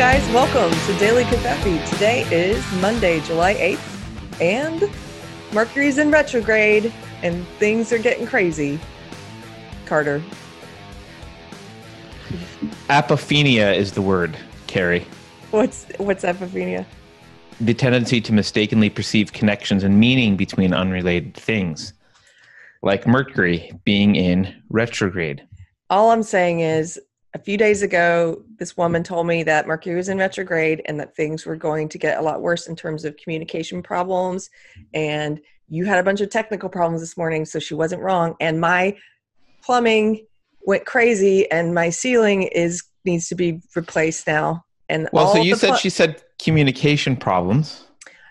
guys, welcome to Daily Covfefe. Today is Monday, July 8th, and Mercury's in retrograde, and things are getting crazy. Carter. Apophenia is the word, Keri. What's what's apophenia? The tendency to mistakenly perceive connections and meaning between unrelated things, like Mercury being in retrograde. All I'm saying is a few days ago, this woman told me that Mercury was in retrograde and that things were going to get a lot worse in terms of communication problems. And you had a bunch of technical problems this morning, so she wasn't wrong. And my plumbing went crazy, and my ceiling is needs to be replaced now. And Well, so you said pl- she said communication problems.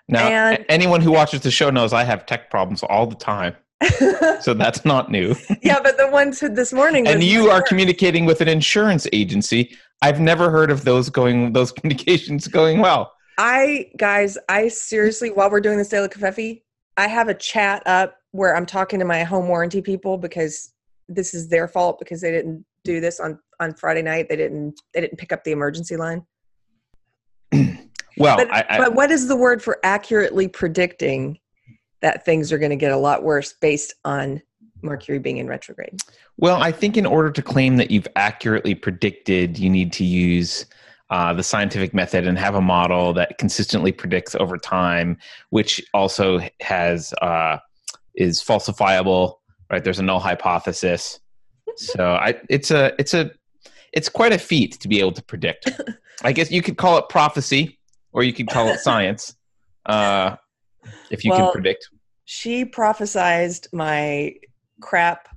Now, And- anyone who watches the show knows I have tech problems all the time, so that's not new. yeah, but the one said this morning. and you are communicating with an insurance agency. I've never heard of those going those communications going well. I guys, I seriously, while we're doing this daily covfefe, I have a chat up where I'm talking to my home warranty people because this is their fault because they didn't do this on on Friday night. They didn't they didn't pick up the emergency line. Well, But, I, I, but what is the word for accurately predicting that things are going to get a lot worse based on Mercury being in retrograde? Well, I think in order to claim that you've accurately predicted, you need to use uh, the scientific method and have a model that consistently predicts over time, which also has uh, is falsifiable. Right? There's a null hypothesis. So I, it's a it's a it's quite a feat to be able to predict. I guess you could call it prophecy, or you could call it science, uh, if you Well, can predict. She prophesized my crap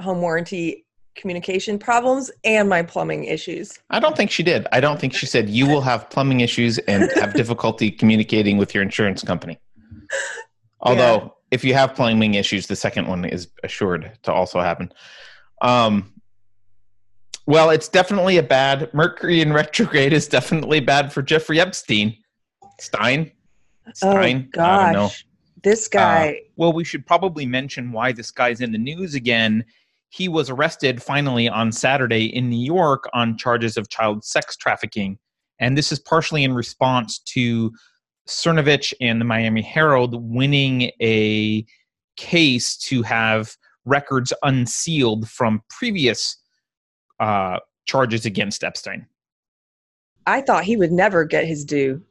home warranty communication problems and my plumbing issues. I don't think she did. I don't think she said you will have plumbing issues and have difficulty communicating with your insurance company. Although, if you have plumbing issues, the second one is assured to also happen. Um, well, it's definitely a bad Mercury in retrograde is definitely bad for Jeffrey Epstein. Stein. Stein. Oh I don't know. gosh, this guy. Well, we should probably mention why this guy's in the news again. He was arrested finally on Saturday in New York on charges of child sex trafficking. And this is partially in response to Cernovich and the Miami Herald winning a case to have records unsealed from previous uh, charges against Epstein. I thought he would never get his due.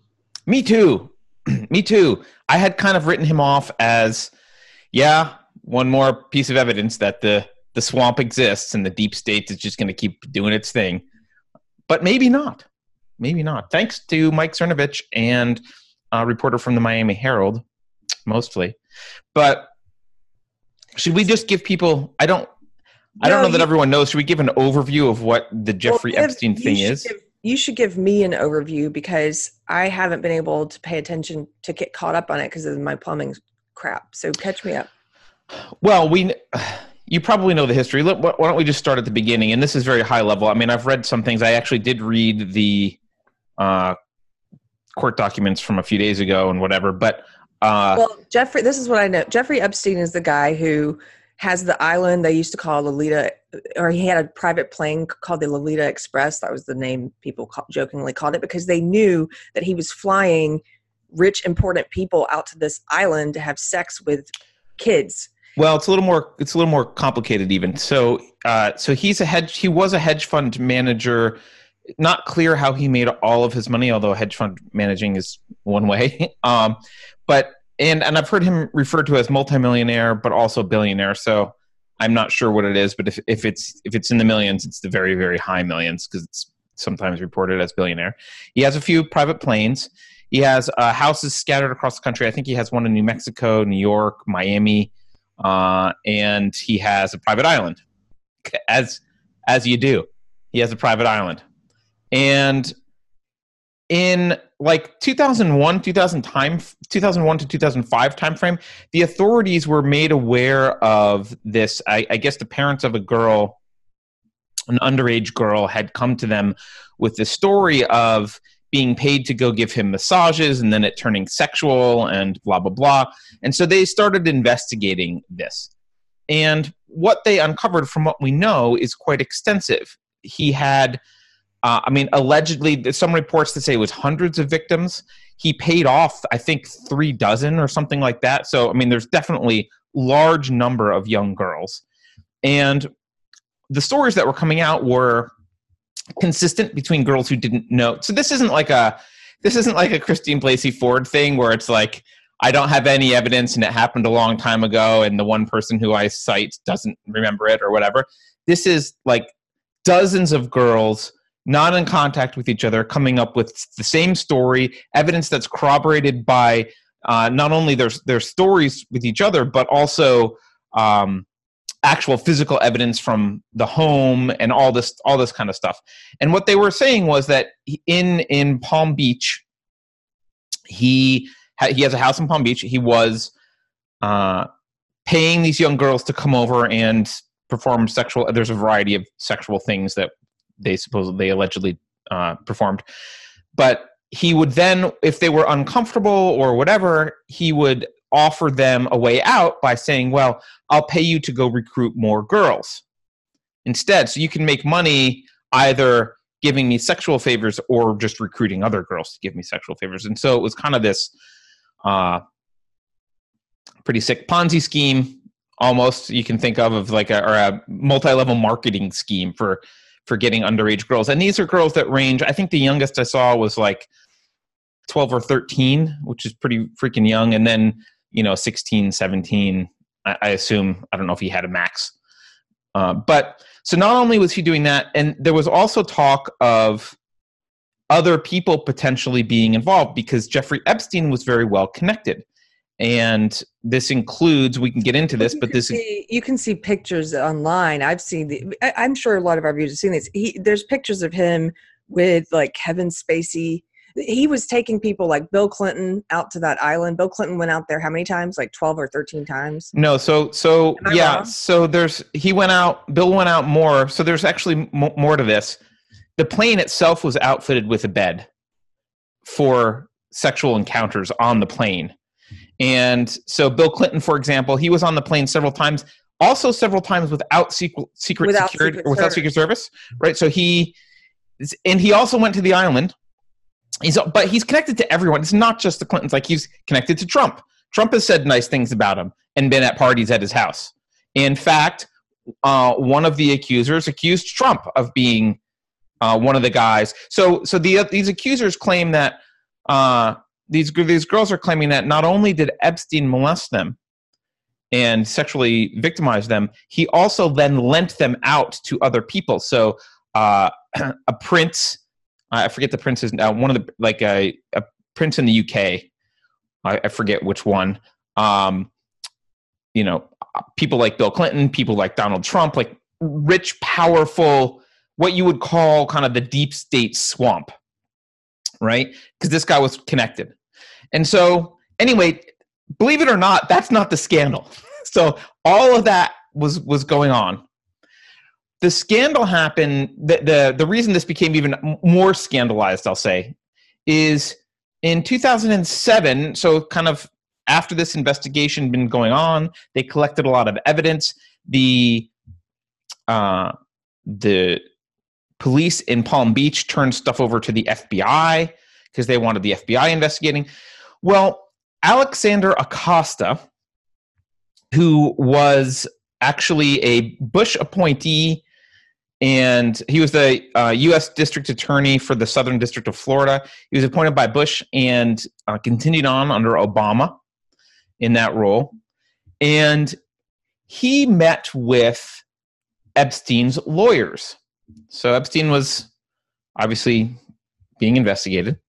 Me too. Me too. I had kind of written him off as, yeah, one more piece of evidence that the the swamp exists and the deep state is just going to keep doing its thing. But maybe not. Maybe not. Thanks to Mike Cernovich and a reporter from the Miami Herald, mostly. But should we just give people? I don't. I don't No, know that you- everyone knows. Should we give an overview of what the Jeffrey Well, Epstein thing is? give- you should give me an overview because I haven't been able to pay attention to get caught up on it because of my plumbing crap. So catch me up. Well, we you probably know the history. Look, why why don't we just start at the beginning? And this is very high level. I mean, I've read some things. I actually did read the uh, court documents from a few days ago and whatever. But uh, Well, Jeffrey, this is what I know. Jeffrey Epstein is the guy who has the island they used to call Lolita, or he had a private plane called the Lolita Express. That was the name people ca- jokingly called it because they knew that he was flying rich, important people out to this island to have sex with kids. well, it's a little more. It's a little more complicated, even. So, uh, so he's a hedge. He was a hedge fund manager. Not clear how he made all of his money, although hedge fund managing is one way. um, but and and I've heard him referred to as multimillionaire, but also billionaire. So I'm not sure what it is, but if, if it's if it's in the millions, it's the very very high millions because it's sometimes reported as billionaire. He has a few private planes. He has uh, houses scattered across the country. I think he has one in New Mexico, New York, Miami, uh, and he has a private island. As as you do, he has a private island, and in like 2001 2000 time 2001 to 2005 timeframe the authorities were made aware of this. I, I guess the parents of a girl an underage girl had come to them with the story of being paid to go give him massages and then it turning sexual and blah blah blah. And so they started investigating this. And what they uncovered from what we know is quite extensive. He had uh, I mean, allegedly, some reports to say it was hundreds of victims. He paid off, I think, three dozen or something like that. So, I mean, there's definitely large number of young girls, and the stories that were coming out were consistent between girls who didn't know. So this isn't like a this isn't like a Christine Blasey Ford thing where it's like I don't have any evidence and it happened a long time ago and the one person who I cite doesn't remember it or whatever. This is like dozens of girls not in contact with each other coming up with the same story, evidence that's corroborated by uh, not only their their stories with each other but also um, actual physical evidence from the home and all this all this kind of stuff. And what they were saying was that in in Palm Beach, he ha- he has a house in Palm Beach. He was uh, paying these young girls to come over and perform sexual. There's a variety of sexual things that they supposedly they allegedly uh, performed, but he would then, if they were uncomfortable or whatever, he would offer them a way out by saying, well, I'll pay you to go recruit more girls instead. So you can make money either giving me sexual favors or just recruiting other girls to give me sexual favors. And so it was kind of this uh, pretty sick Ponzi scheme, almost you can think of of like a, or a multi-level marketing scheme for for getting underage girls. And these are girls that range. I think the youngest I saw was like 12 or 13, which is pretty freaking young. And then you know 16 17 i, I assume i don't know if he had a max uh, but so not only was he doing that and there was also talk of other people potentially being involved because jeffrey epstein was very well connected and this includes we can get into this but this see, you can see pictures online i've seen the I, am sure a lot of our viewers have seen this he, there's pictures of him with like kevin spacey he was taking people like Bill Clinton out to that island. Bill Clinton went out there how many times? Like 12 or 13 times? No, so so yeah, wrong? so there's he went out Bill went out more. So there's actually m- more to this. The plane itself was outfitted with a bed for sexual encounters on the plane. And so Bill Clinton for example, he was on the plane several times also several times without secret, secret without security secret or without service. secret service, right? So he and he also went to the island he's but he's connected to everyone. It's not just the Clintons. Like he's connected to Trump. Trump has said nice things about him and been at parties at his house. In fact, uh, one of the accusers accused Trump of being uh, one of the guys. So, so the, these accusers claim that uh, these these girls are claiming that not only did Epstein molest them and sexually victimize them, he also then lent them out to other people. So, uh, a prince I forget the prince's now. One of the like a, a prince in the UK. I, I forget which one. Um, you know, people like Bill Clinton, people like Donald Trump, like rich, powerful, what you would call kind of the deep state swamp, right? Because this guy was connected. And so, anyway, believe it or not, that's not the scandal. so all of that was was going on. The scandal happened the, the the reason this became even more scandalized i'll say is in 2007 so kind of after this investigation been going on they collected a lot of evidence. The uh, the police in palm beach turned stuff over to the fbi because they wanted the fbi investigating well alexander acosta who was actually a bush appointee and he was the uh, U.S. District Attorney for the Southern District of Florida. He was appointed by Bush and uh, continued on under Obama in that role. And he met with Epstein's lawyers. So Epstein was obviously being investigated.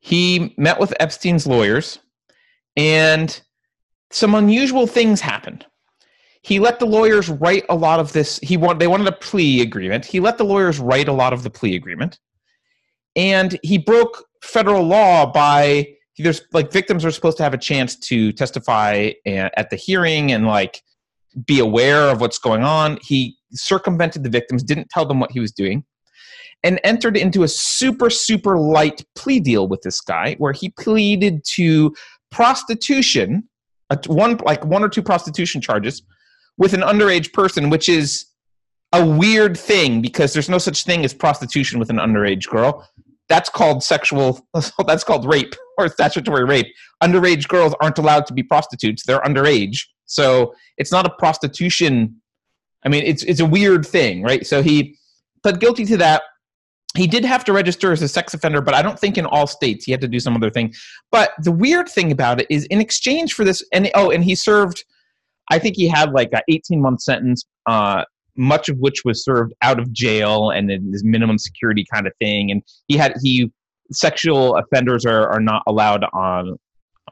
He met with Epstein's lawyers, and some unusual things happened. He let the lawyers write a lot of this he want, they wanted a plea agreement. He let the lawyers write a lot of the plea agreement. And he broke federal law by there's like victims are supposed to have a chance to testify eh, at the hearing and like be aware of what's going on. He circumvented the victims didn't tell them what he was doing and entered into a super super light plea deal with this guy where he pleaded to prostitution one like one or two prostitution charges with an underage person, which is a weird thing because there's no such thing as prostitution with an underage girl. That's called sexual. That's called rape or statutory rape. Underage girls aren't allowed to be prostitutes. They're underage, so it's not a prostitution. I mean, it's it's a weird thing, right? So he pled guilty to that. He did have to register as a sex offender, but I don't think in all states he had to do some other thing. But the weird thing about it is, in exchange for this, and oh, and he served. I think he had like a 18 month sentence. Uh, much of which was served out of jail and in this minimum security kind of thing. And he had he sexual offenders are, are not allowed on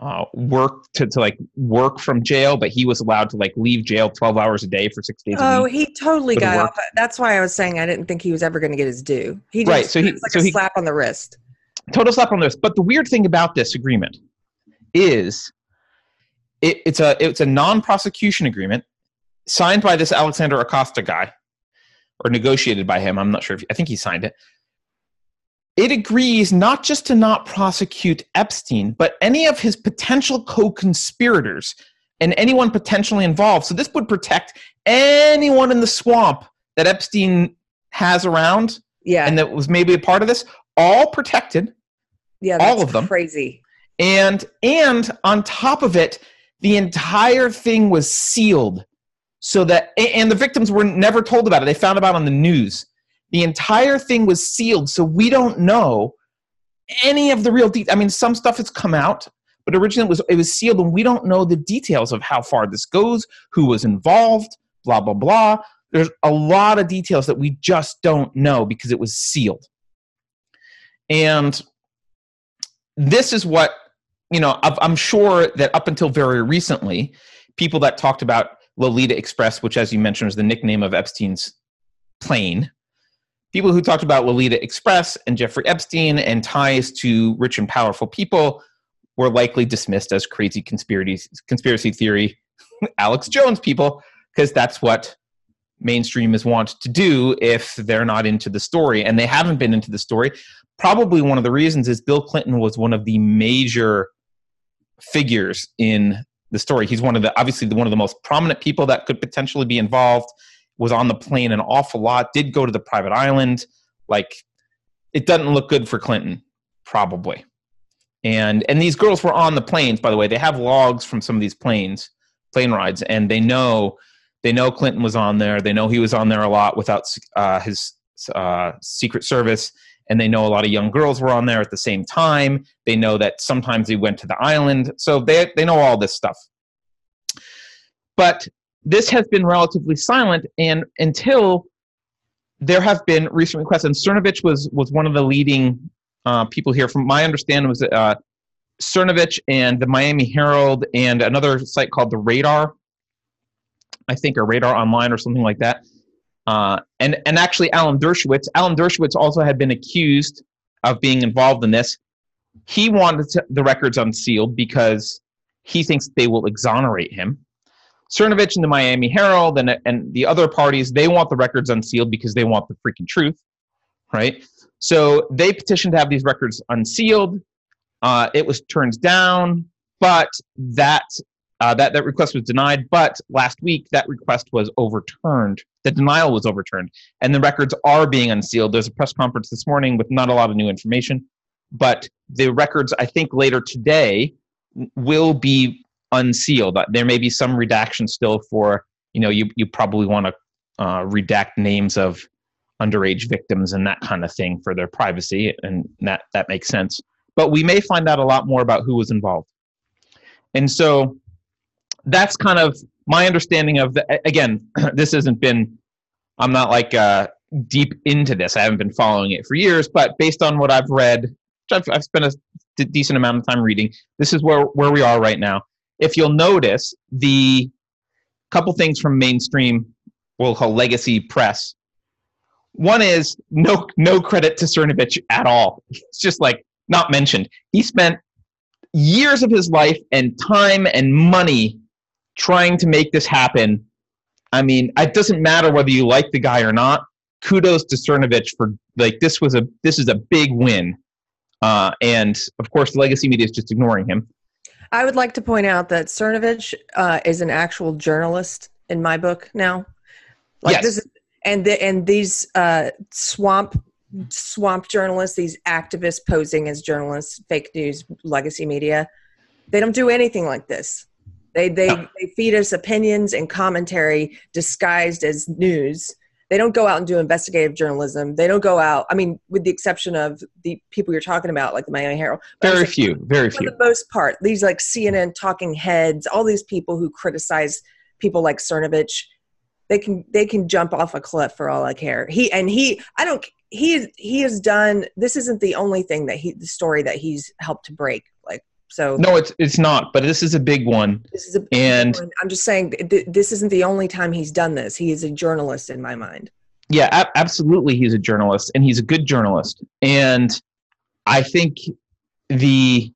uh, work to, to like work from jail, but he was allowed to like leave jail 12 hours a day for six days. Oh, he totally got off. That's why I was saying I didn't think he was ever going to get his due. He just, right. So he, like so a he, slap on the wrist. Total slap on the wrist. But the weird thing about this agreement is it, it's a it's a non-prosecution agreement signed by this Alexander Acosta guy, or negotiated by him. I'm not sure if I think he signed it. It agrees not just to not prosecute Epstein, but any of his potential co conspirators and anyone potentially involved. So this would protect anyone in the swamp that Epstein has around Yeah. and that was maybe a part of this, all protected. yeah. all of them. Crazy. And and on top of it, the entire thing was sealed so that and the victims were never told about it. They found about it on the news. The entire thing was sealed, so we don't know any of the real details. I mean, some stuff has come out, but originally it was it was sealed, and we don't know the details of how far this goes, who was involved, blah blah blah. There's a lot of details that we just don't know because it was sealed. And this is what you know. I'm I'm sure that up until very recently, people that talked about Lolita Express, which, as you mentioned, was the nickname of Epstein's plane. People who talked about Lolita Express and Jeffrey Epstein and ties to rich and powerful people were likely dismissed as crazy conspiracy, conspiracy theory, Alex Jones people, because that's what mainstream is want to do if they're not into the story. And they haven't been into the story. Probably one of the reasons is Bill Clinton was one of the major figures in the story. He's one of the obviously one of the most prominent people that could potentially be involved. Was on the plane an awful lot. Did go to the private island. Like it doesn't look good for Clinton, probably. And and these girls were on the planes. By the way, they have logs from some of these planes, plane rides, and they know they know Clinton was on there. They know he was on there a lot without uh, his uh, Secret Service and they know a lot of young girls were on there at the same time. They know that sometimes he went to the island, so they they know all this stuff. But this has been relatively silent, and until there have been recent requests, and Cernovich was was one of the leading uh, people here. From my understanding, was uh, Cernovich and the Miami Herald and another site called the Radar, I think, or Radar Online or something like that. Uh, and and actually, Alan Dershowitz. Alan Dershowitz also had been accused of being involved in this. He wanted to, the records unsealed because he thinks they will exonerate him. Cernovich and the Miami Herald and and the other parties they want the records unsealed because they want the freaking truth, right? So they petitioned to have these records unsealed. Uh, it was turned down, but that uh, that that request was denied. But last week that request was overturned. The denial was overturned, and the records are being unsealed. There's a press conference this morning with not a lot of new information, but the records I think later today will be unsealed. There may be some redaction still for you know you you probably want to uh, redact names of underage victims and that kind of thing for their privacy, and that that makes sense. But we may find out a lot more about who was involved, and so that's kind of my understanding of the. Again, this hasn't been. I'm not like uh, deep into this. I haven't been following it for years, but based on what I've read, I've, I've spent a d- decent amount of time reading. This is where where we are right now. If you'll notice, the couple things from mainstream, we'll call legacy press. One is no no credit to Cernovich at all. It's just like not mentioned. He spent years of his life and time and money trying to make this happen. I mean, it doesn't matter whether you like the guy or not. Kudos to Cernovich for like this was a this is a big win, uh, and of course the legacy media is just ignoring him. I would like to point out that Cernovich uh, is an actual journalist in my book now. Like Yes. this is, and the, and these uh, swamp swamp journalists, these activists posing as journalists, fake news, legacy media, they don't do anything like this. They they, no. they feed us opinions and commentary disguised as news. They don't go out and do investigative journalism. They don't go out. I mean, with the exception of the people you're talking about, like the Miami Herald. Very few. very few. For the most part, these like CNN talking heads, all these people who criticize people like Cernovich, they can they can jump off a cliff for all I care. He and he, I don't. He he has done. This isn't the only thing that he the story that he's helped to break. So. No, it's it's not. But this is a big one. This is a and one. I'm just saying th- this isn't the only time he's done this. He is a journalist in my mind. Yeah, a- absolutely. He's a journalist, and he's a good journalist. And I think the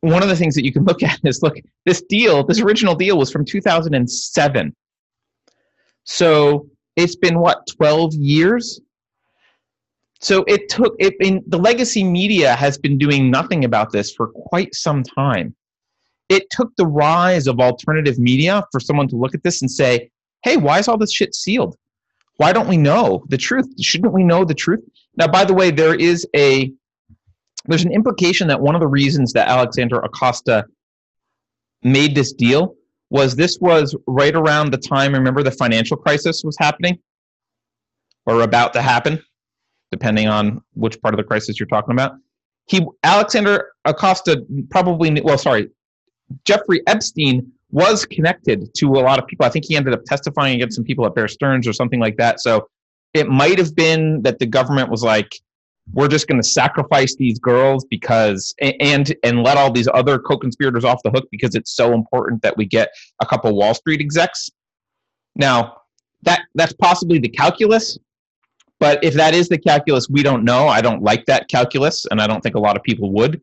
one of the things that you can look at is look this deal this original deal was from 2007 so it's been what 12 years so it took it in the legacy media has been doing nothing about this for quite some time. It took the rise of alternative media for someone to look at this and say hey why is all this shit sealed? Why don't we know the truth? Shouldn't we know the truth? Now by the way there is a there's an implication that one of the reasons that Alexander Acosta made this deal was this was right around the time remember the financial crisis was happening or about to happen depending on which part of the crisis you're talking about. He Alexander Acosta probably well sorry Jeffrey Epstein was connected to a lot of people. I think he ended up testifying against some people at Bear Stearns or something like that. So it might have been that the government was like we're just going to sacrifice these girls because and and let all these other co-conspirators off the hook because it's so important that we get a couple wall street execs. Now that that's possibly the calculus but if that is the calculus we don't know. I don't like that calculus and i don't think a lot of people would.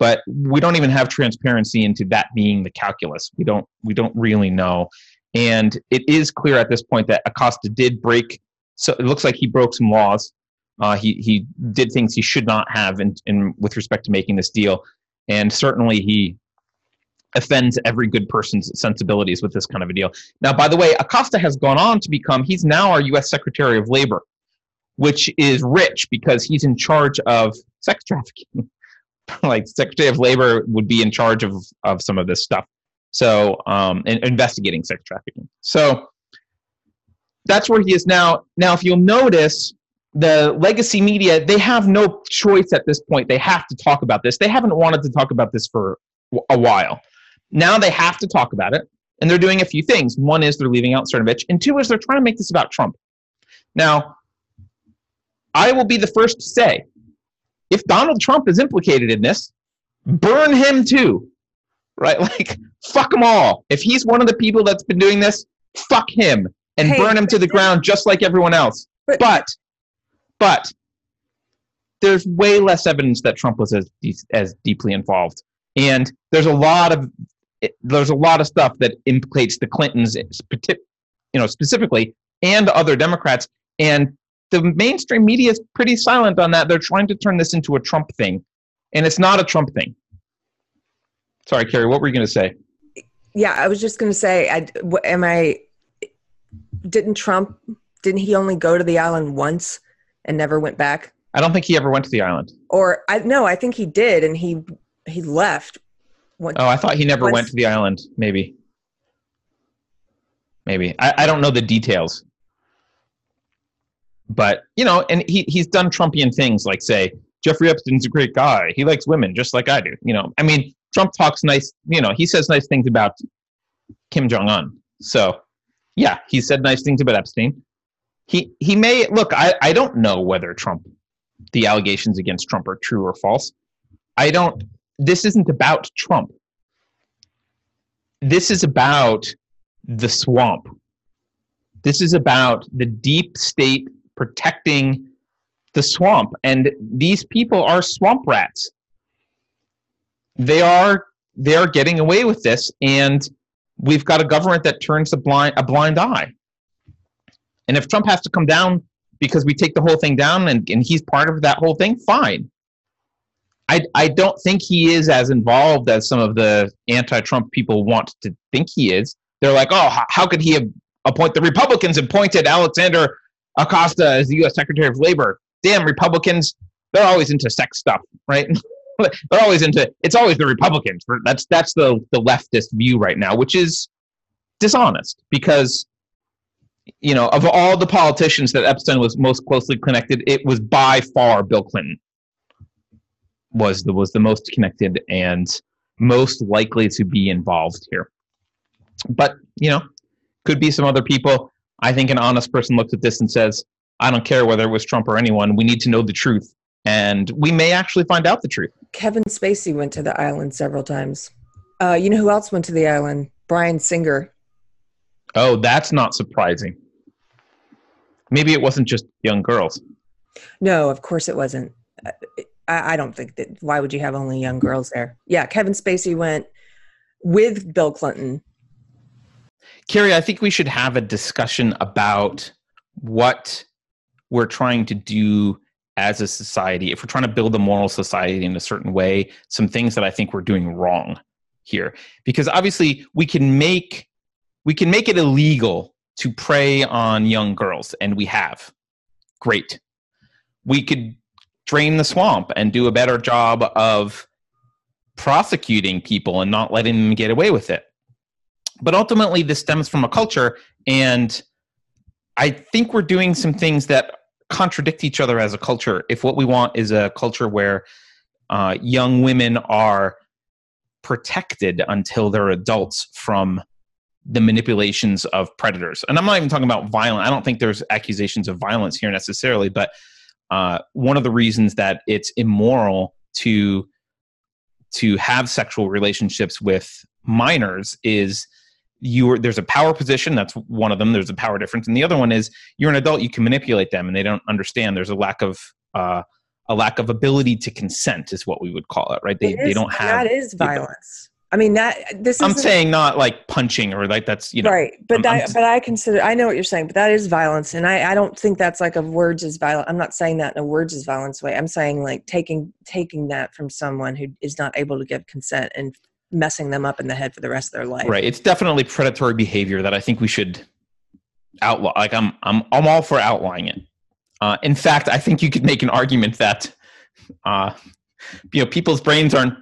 But we don't even have transparency into that being the calculus. We don't we don't really know. And it is clear at this point that acosta did break so it looks like he broke some laws. Uh, he he did things he should not have in, in with respect to making this deal, and certainly he offends every good person's sensibilities with this kind of a deal. Now, by the way, Acosta has gone on to become he's now our U.S. Secretary of Labor, which is rich because he's in charge of sex trafficking. like Secretary of Labor would be in charge of of some of this stuff. So, um, and investigating sex trafficking. So that's where he is now. Now, if you'll notice, the legacy media they have no choice at this point they have to talk about this they haven't wanted to talk about this for a while now they have to talk about it and they're doing a few things one is they're leaving out cernovich and two is they're trying to make this about trump now i will be the first to say if donald trump is implicated in this burn him too right? Like fuck them all. If he's one of the people that's been doing this fuck him and hey, burn him to the ground just like everyone else. But, but but there's way less evidence that Trump was as as deeply involved, and there's a lot of there's a lot of stuff that implicates the Clintons, you know, specifically, and other Democrats, and the mainstream media is pretty silent on that. They're trying to turn this into a Trump thing, and it's not a Trump thing. Sorry, Keri, what were you going to say? Yeah, I was just going to say, I, am I? Didn't Trump? Didn't he only go to the island once? and never went back? I don't think he ever went to the island. Or I no, I think he did, and he he left. oh, I thought he never once, went to the island. Maybe. Maybe I, I don't know the details, but you know, and he he's done Trumpian things like say Jeffrey Epstein's a great guy. He likes women just like I do. You know, I mean, Trump talks nice. You know, he says nice things about Kim Jong Un. So, yeah, he said nice things about Epstein he he may look. I I don't know whether Trump, the allegations against Trump are true or false. I don't. This isn't about Trump. This is about the swamp. This is about the deep state protecting the swamp, and these people are swamp rats. They are they are getting away with this, and we've got a government that turns a blind a blind eye. And if Trump has to come down because we take the whole thing down and, and he's part of that whole thing, fine. I, I don't think he is as involved as some of the anti Trump people want to think he is. They're like, oh, how, could he have appoint the Republicans appointed Alexander Acosta is the U.S. Secretary of Labor. Damn Republicans, they're always into sex stuff, right? they're always into it's always the Republicans. That's that's the the leftist view right now, which is dishonest because you know of all the politicians that Epstein was most closely connected, it was by far Bill Clinton was the was the most connected and most likely to be involved here. But you know, could be some other people. I think an honest person looks at this and says, "I don't care whether it was Trump or anyone. We need to know the truth." And we may actually find out the truth. Kevin Spacey went to the island several times. Uh, you know who else went to the island? Bryan Singer. Oh, that's not surprising. Maybe it wasn't just young girls. No, of course it wasn't. I, I don't think that. Why would you have only young girls there? Yeah, Kevin Spacey went with Bill Clinton. Keri, I think we should have a discussion about what we're trying to do as a society. If we're trying to build a moral society in a certain way, some things that I think we're doing wrong here. Because obviously we can make we can make it illegal to prey on young girls, and we have. Great. We could drain the swamp and do a better job of prosecuting people and not letting them get away with it. But ultimately, this stems from a culture, and I think we're doing some things that contradict each other as a culture. If what we want is a culture where uh, young women are protected until they're adults from the manipulations of predators. And I'm not even talking about violent. I don't think there's accusations of violence here necessarily, but uh, one of the reasons that it's immoral to to have sexual relationships with minors is you're there's a power position that's one of them there's a power difference and the other one is you're an adult you can manipulate them and they don't understand there's a lack of uh, a lack of ability to consent is what we would call it right they, It they don't have that is violence. I mean that this i'm saying not like punching or like that's you know right, but I'm- I'm that, but I consider I know what you're saying, but that is violence, and I I don't think that's like a words is violent. I'm not saying that in a words is violence way. I'm saying like taking taking that from someone who is not able to give consent and messing them up in the head for the rest of their life. right. It's definitely predatory behavior that i think we should outlaw. Like i'm i'm i'm all for outlawing it. Uh, in fact i think you could make an argument that uh, you know people's brains aren't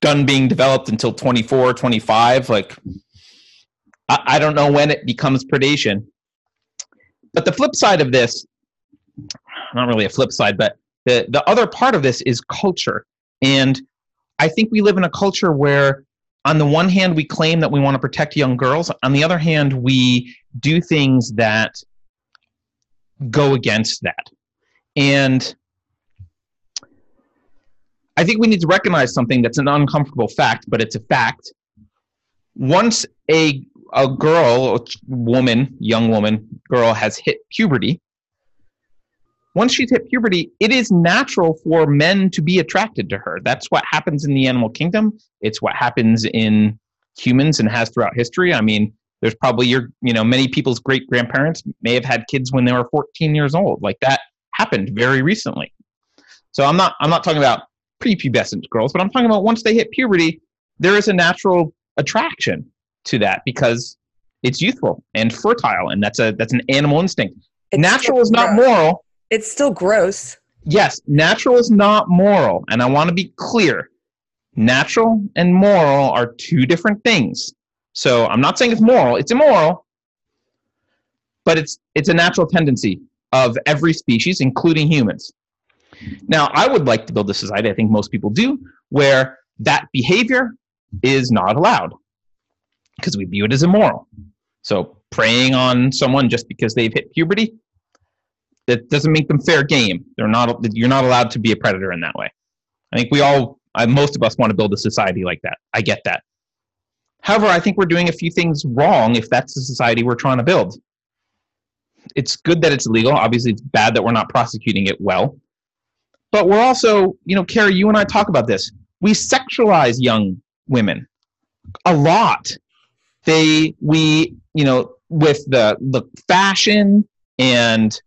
done being developed until 24 25 like I, I don't know when it becomes predation. But the flip side of this not really a flip side but the the other part of this is culture. And i think we live in a culture where on the one hand we claim that we want to protect young girls. On the other hand we do things that go against that. And i think we need to recognize something that's an uncomfortable fact but it's a fact. Once a a girl a woman young woman girl has hit puberty once she's hit puberty it is natural for men to be attracted to her. That's what happens in the animal kingdom. It's what happens in humans and has throughout history. I mean there's probably your you know many people's great grandparents may have had kids when they were 14 years old. Like that happened very recently. So i'm not i'm not talking about prepubescent girls but i'm talking about once they hit puberty there is a natural attraction to that because it's youthful and fertile and that's a that's an animal instinct. It's natural is not moral It's still gross. yes, natural is not moral. And I want to be clear natural and moral are two different things. So I'm not saying it's moral, it's immoral, but it's, it's a natural tendency of every species, including humans. Now, I would like to build a society, I think most people do, where that behavior is not allowed because we view it as immoral. So preying on someone just because they've hit puberty, that doesn't make them fair game. They're not. You're not allowed to be a predator in that way. I think we all, most of us, want to build a society like that. I get that. However, I think we're doing a few things wrong if that's the society we're trying to build. It's good that it's illegal. Obviously, it's bad that we're not prosecuting it well. But we're also, you know, Keri, you and I talk about this. We sexualize young women a lot. They, we, you know, with the the fashion and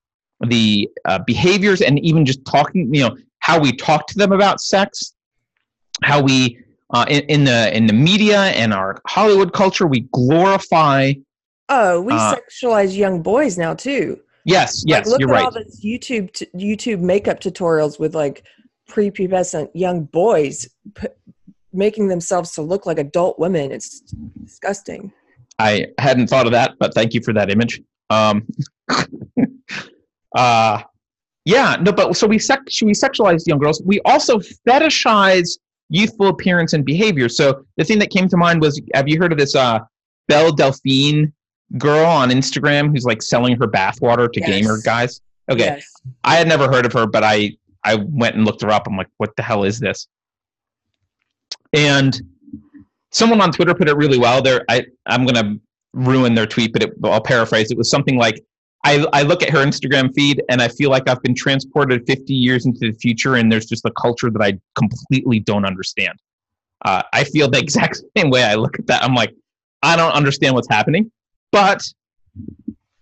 the uh, behaviors and even just talking you know how we talk to them about sex how we uh, in, in the in the media and our hollywood culture we glorify Oh, we Uh, sexualize young boys now too. Yes, Like, yes, look you're at right. all this YouTube t- YouTube makeup tutorials with like prepubescent young boys p- making themselves to look like adult women. It's disgusting. I hadn't thought of that, but thank you for that image. Um, uh, yeah, no, but so we sex we sexualize young girls. We also fetishize youthful appearance and behavior. So the thing that came to mind was, have you heard of this uh, Belle Delphine girl on Instagram who's like selling her bathwater to Yes. gamer guys? Okay, Yes. I had never heard of her, but I I went and looked her up. I'm like, what the hell is this? And someone on Twitter put it really well. There, I I'm gonna ruin their tweet, but it, I'll paraphrase. It was something like, I I look at her Instagram feed and I feel like I've been transported 50 years into the future, and there's just a culture that I completely don't understand. Uh, I feel the exact same way. I look at that. I'm like, I don't understand what's happening, but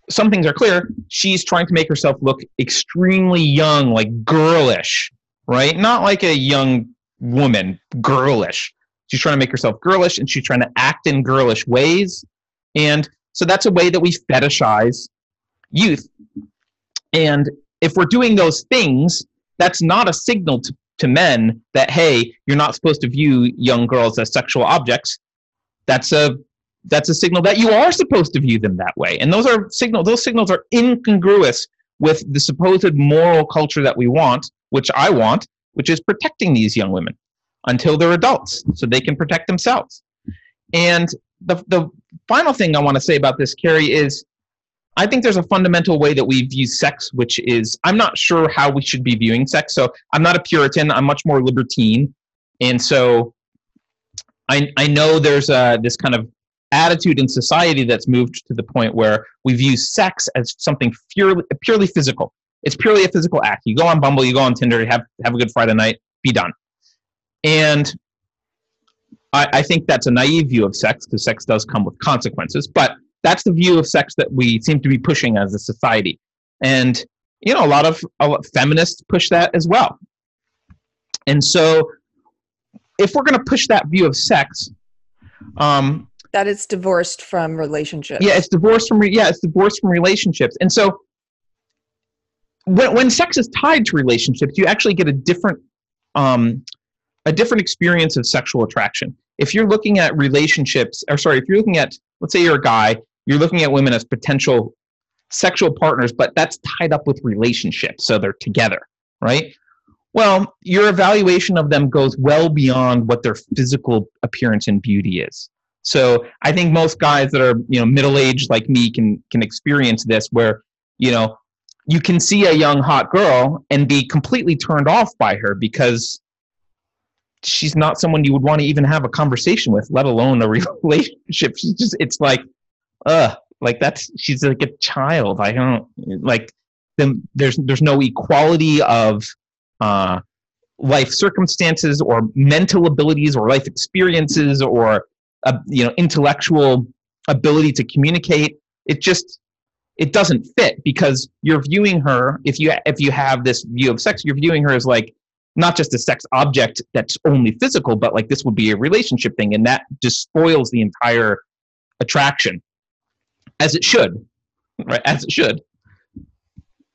some things are clear. She's trying to make herself look extremely young, like girlish, right? Not like a young woman, girlish. She's trying to make herself girlish and she's trying to act in girlish ways. And so that's a way that we fetishize youth. And if we're doing those things, that's not a signal to, to men that, hey, you're not supposed to view young girls as sexual objects. That's a that's a signal that you are supposed to view them that way. And those are signal those signals are incongruous with the supposed moral culture that we want, which I want, which is protecting these young women until they're adults so they can protect themselves. And the the final thing I want to say about this, Keri, is I think there's a fundamental way that we view sex, which is I'm not sure how we should be viewing sex. So I'm not a Puritan. I'm much more libertine, and so I I know there's a this kind of attitude in society that's moved to the point where we view sex as something purely purely physical. It's purely a physical act. You go on Bumble, you go on Tinder, have have a good Friday night, be done. And I, I think that's a naive view of sex because sex does come with consequences. But that's the view of sex that we seem to be pushing as a society. And you know, a lot of a lot, feminists push that as well. And so, if we're going to push that view of sex, um, That it's divorced from relationships. yeah, it's divorced from re- yeah, it's divorced from relationships. And so when when sex is tied to relationships, you actually get a different um a different experience of sexual attraction. If you're looking at relationships, or sorry, if you're looking at let's say you're a guy, you're looking at women as potential sexual partners, but that's tied up with relationships, so they're together, right? Well, your evaluation of them goes well beyond what their physical appearance and beauty is. So I think most guys that are you know middle aged like me can can experience this, where you know you can see a young hot girl and be completely turned off by her because she's not someone you would want to even have a conversation with, let alone a relationship. She's just it's like, uh, like that's she's like a child. I don't like them. There's there's no equality of uh, life circumstances or mental abilities or life experiences or uh, you know intellectual ability to communicate. It just it doesn't fit because you're viewing her if you if you have this view of sex, you're viewing her as like not just a sex object that's only physical, but like this would be a relationship thing, and that just spoils the entire attraction, as it should, right? As it should.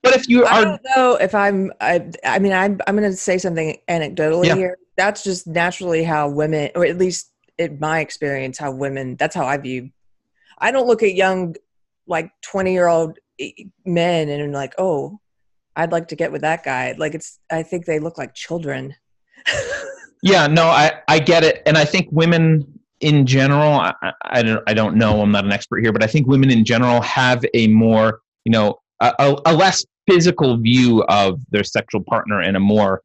But if you I are, don't know if I'm. I, I mean, I'm. I'm going to say something anecdotally Yeah. here. That's just naturally how women, or at least in my experience, how women. That's how I view. I don't look at young, like twenty year old eh, men and I'm like, oh, I'd like to get with that guy. Like it's. I think they look like children. yeah, no, I I get it, and I think women in general, I, I- don't I don't know, I'm not an expert here, but I think women in general have a more you know a, a, a less physical view of their sexual partner and a more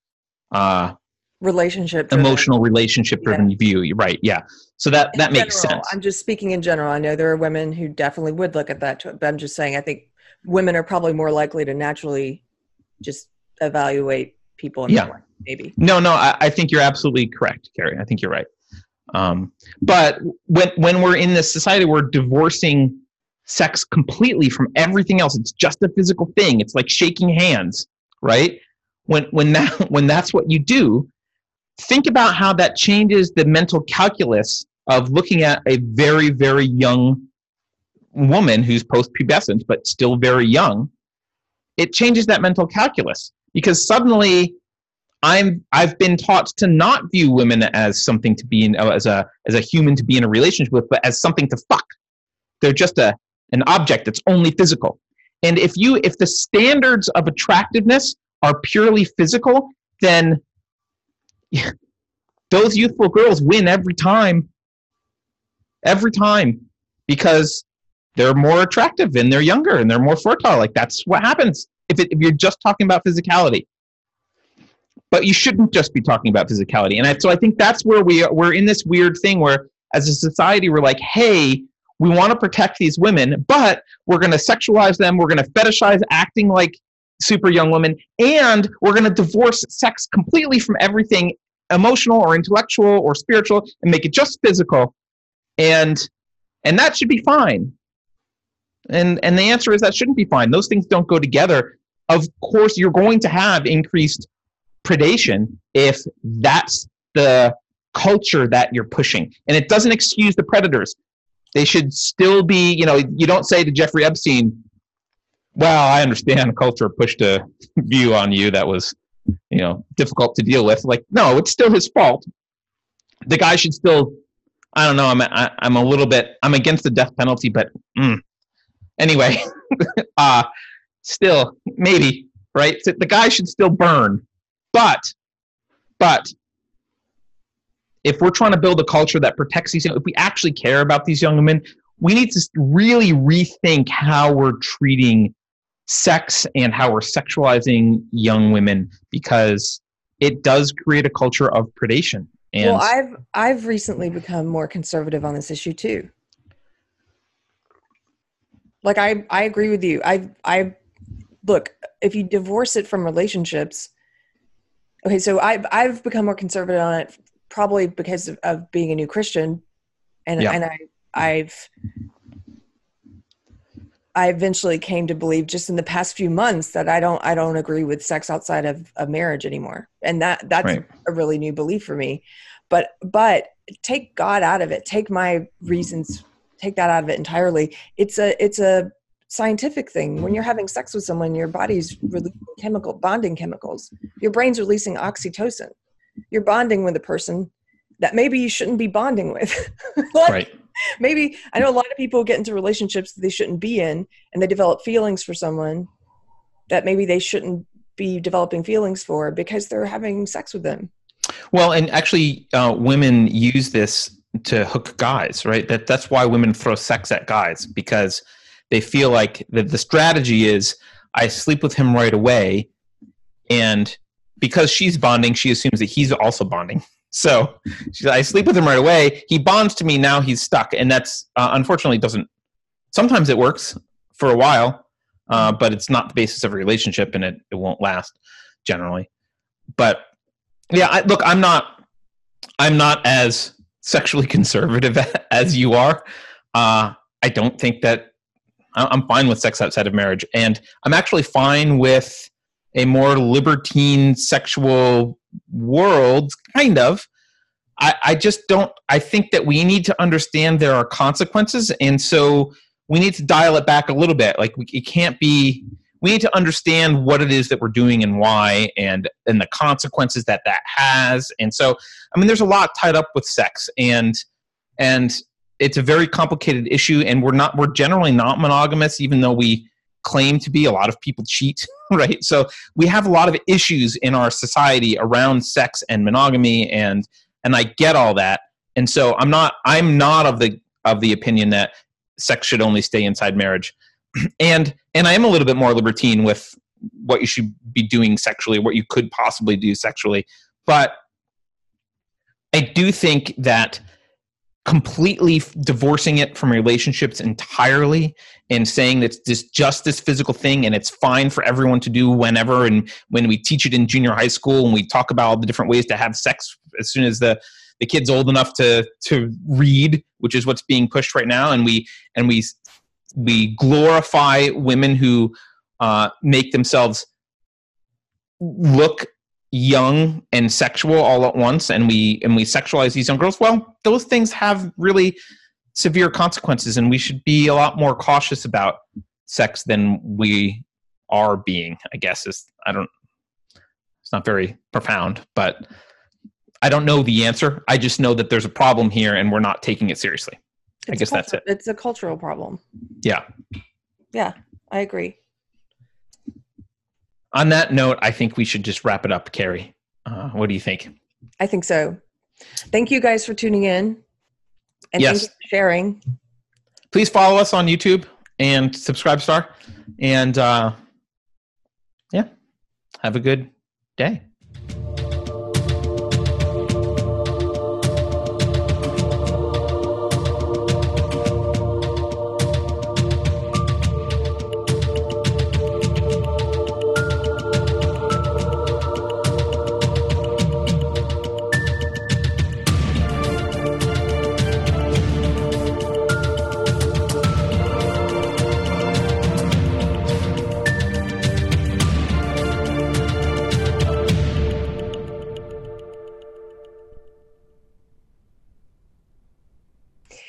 uh, Relationship. emotional relationship driven view. Right. Yeah. So that In that makes general, sense. I'm just speaking in general. I know there are women who definitely would look at that, but I'm just saying I think women are probably more likely to naturally just evaluate people in Yeah. that way, maybe. No, no, I, I think you're absolutely correct, Keri. I think you're right. Um, but when when we're in this society, we're divorcing sex completely from everything else. It's just a physical thing. It's like shaking hands, right? When when that when that's what you do, think about how that changes the mental calculus of looking at a very very young woman who's post-pubescent but still very young, it changes that mental calculus because suddenly I'm I've been taught to not view women as something to be in uh, as a as a human to be in a relationship with, but as something to fuck. They're just a an object that's only physical. And if you if the standards of attractiveness are purely physical, then those youthful girls win every time. Every time. Because they're more attractive and they're younger and they're more fertile. Like that's what happens if, it, if you're just talking about physicality. But you shouldn't just be talking about physicality. And I, so I think that's where we are, we're in this weird thing where as a society we're like, hey, we want to protect these women, but we're going to sexualize them. We're going to fetishize acting like super young women, and we're going to divorce sex completely from everything emotional or intellectual or spiritual and make it just physical. And and that should be fine. And and the answer is that shouldn't be fine. Those things don't go together. Of course, you're going to have increased predation if that's the culture that you're pushing. And it doesn't excuse the predators. They should still be, you know, you don't say to Jeffrey Epstein, well, I understand culture pushed a view on you that was, you know, difficult to deal with. Like, no, it's still his fault. The guy should still, I don't know, I'm, I, am i am a little bit, I'm against the death penalty, but mm. Anyway, uh, still, maybe, right? The guy should still burn. But, but if we're trying to build a culture that protects these, if we actually care about these young women, we need to really rethink how we're treating sex and how we're sexualizing young women because it does create a culture of predation. And well, I've I've recently become more conservative on this issue too. Like I I agree with you. I I look if you divorce it from relationships. Okay, so I've I've become more conservative on it probably because of, of being a new Christian, and yeah. and I I've I eventually came to believe just in the past few months that I don't I don't agree with sex outside of, of marriage anymore. And that that's right. a really new belief for me. But but take God out of it. Take my reasons take that out of it entirely. It's a it's a scientific thing. When you're having sex with someone, your body's releasing chemical bonding chemicals. Your brain's releasing oxytocin. You're bonding with a person that maybe you shouldn't be bonding with. like, right maybe I know a lot of people get into relationships that they shouldn't be in and they develop feelings for someone that maybe they shouldn't be developing feelings for because they're having sex with them. Well, and actually, uh, women use this to hook guys, right? That that's why women throw sex at guys because they feel like the, the strategy is I sleep with him right away, and because she's bonding, she assumes that he's also bonding. So I sleep with him right away. He bonds to me. Now he's stuck, and that's uh, unfortunately doesn't. Sometimes it works for a while, uh, but it's not the basis of a relationship, and it, it won't last generally. But yeah, I, look, I'm not. I'm not as sexually conservative as you are. Uh, I don't think that I'm fine with sex outside of marriage, and I'm actually fine with a more libertine sexual world, kind of. I, I just don't. I think that we need to understand there are consequences, and so we need to dial it back a little bit. Like we, it can't be. We need to understand what it is that we're doing and why, and and the consequences that that has. And so, I mean, there's a lot tied up with sex, and and it's a very complicated issue. And we're not. We're generally not monogamous, even though we claim to be. A lot of people cheat, right? So we have a lot of issues in our society around sex and monogamy, and and I get all that. And so I'm not I'm not of the of the opinion that sex should only stay inside marriage. And and I am a little bit more libertine with what you should be doing sexually, what you could possibly do sexually. But I do think that completely divorcing it from relationships entirely and saying that it's just this physical thing and it's fine for everyone to do whenever and when we teach it in junior high school and we talk about all the different ways to have sex as soon as the the kid's old enough to to read which is what's being pushed right now and we and we we glorify women who uh, make themselves look young and sexual all at once and we and we sexualize these young girls well those things have really severe consequences, and we should be a lot more cautious about sex than we are being. I guess is I don't. It's not very profound, but I don't know the answer. I just know that there's a problem here, and we're not taking it seriously. I guess that's it. It's a cultural problem. Yeah. Yeah, I agree. On that note, I think we should just wrap it up, Keri. Uh, what do you think? I think so. Thank you guys for tuning in. And Yes. thank you for sharing. Please follow us on YouTube and SubscribeStar. And uh, yeah, have a good day.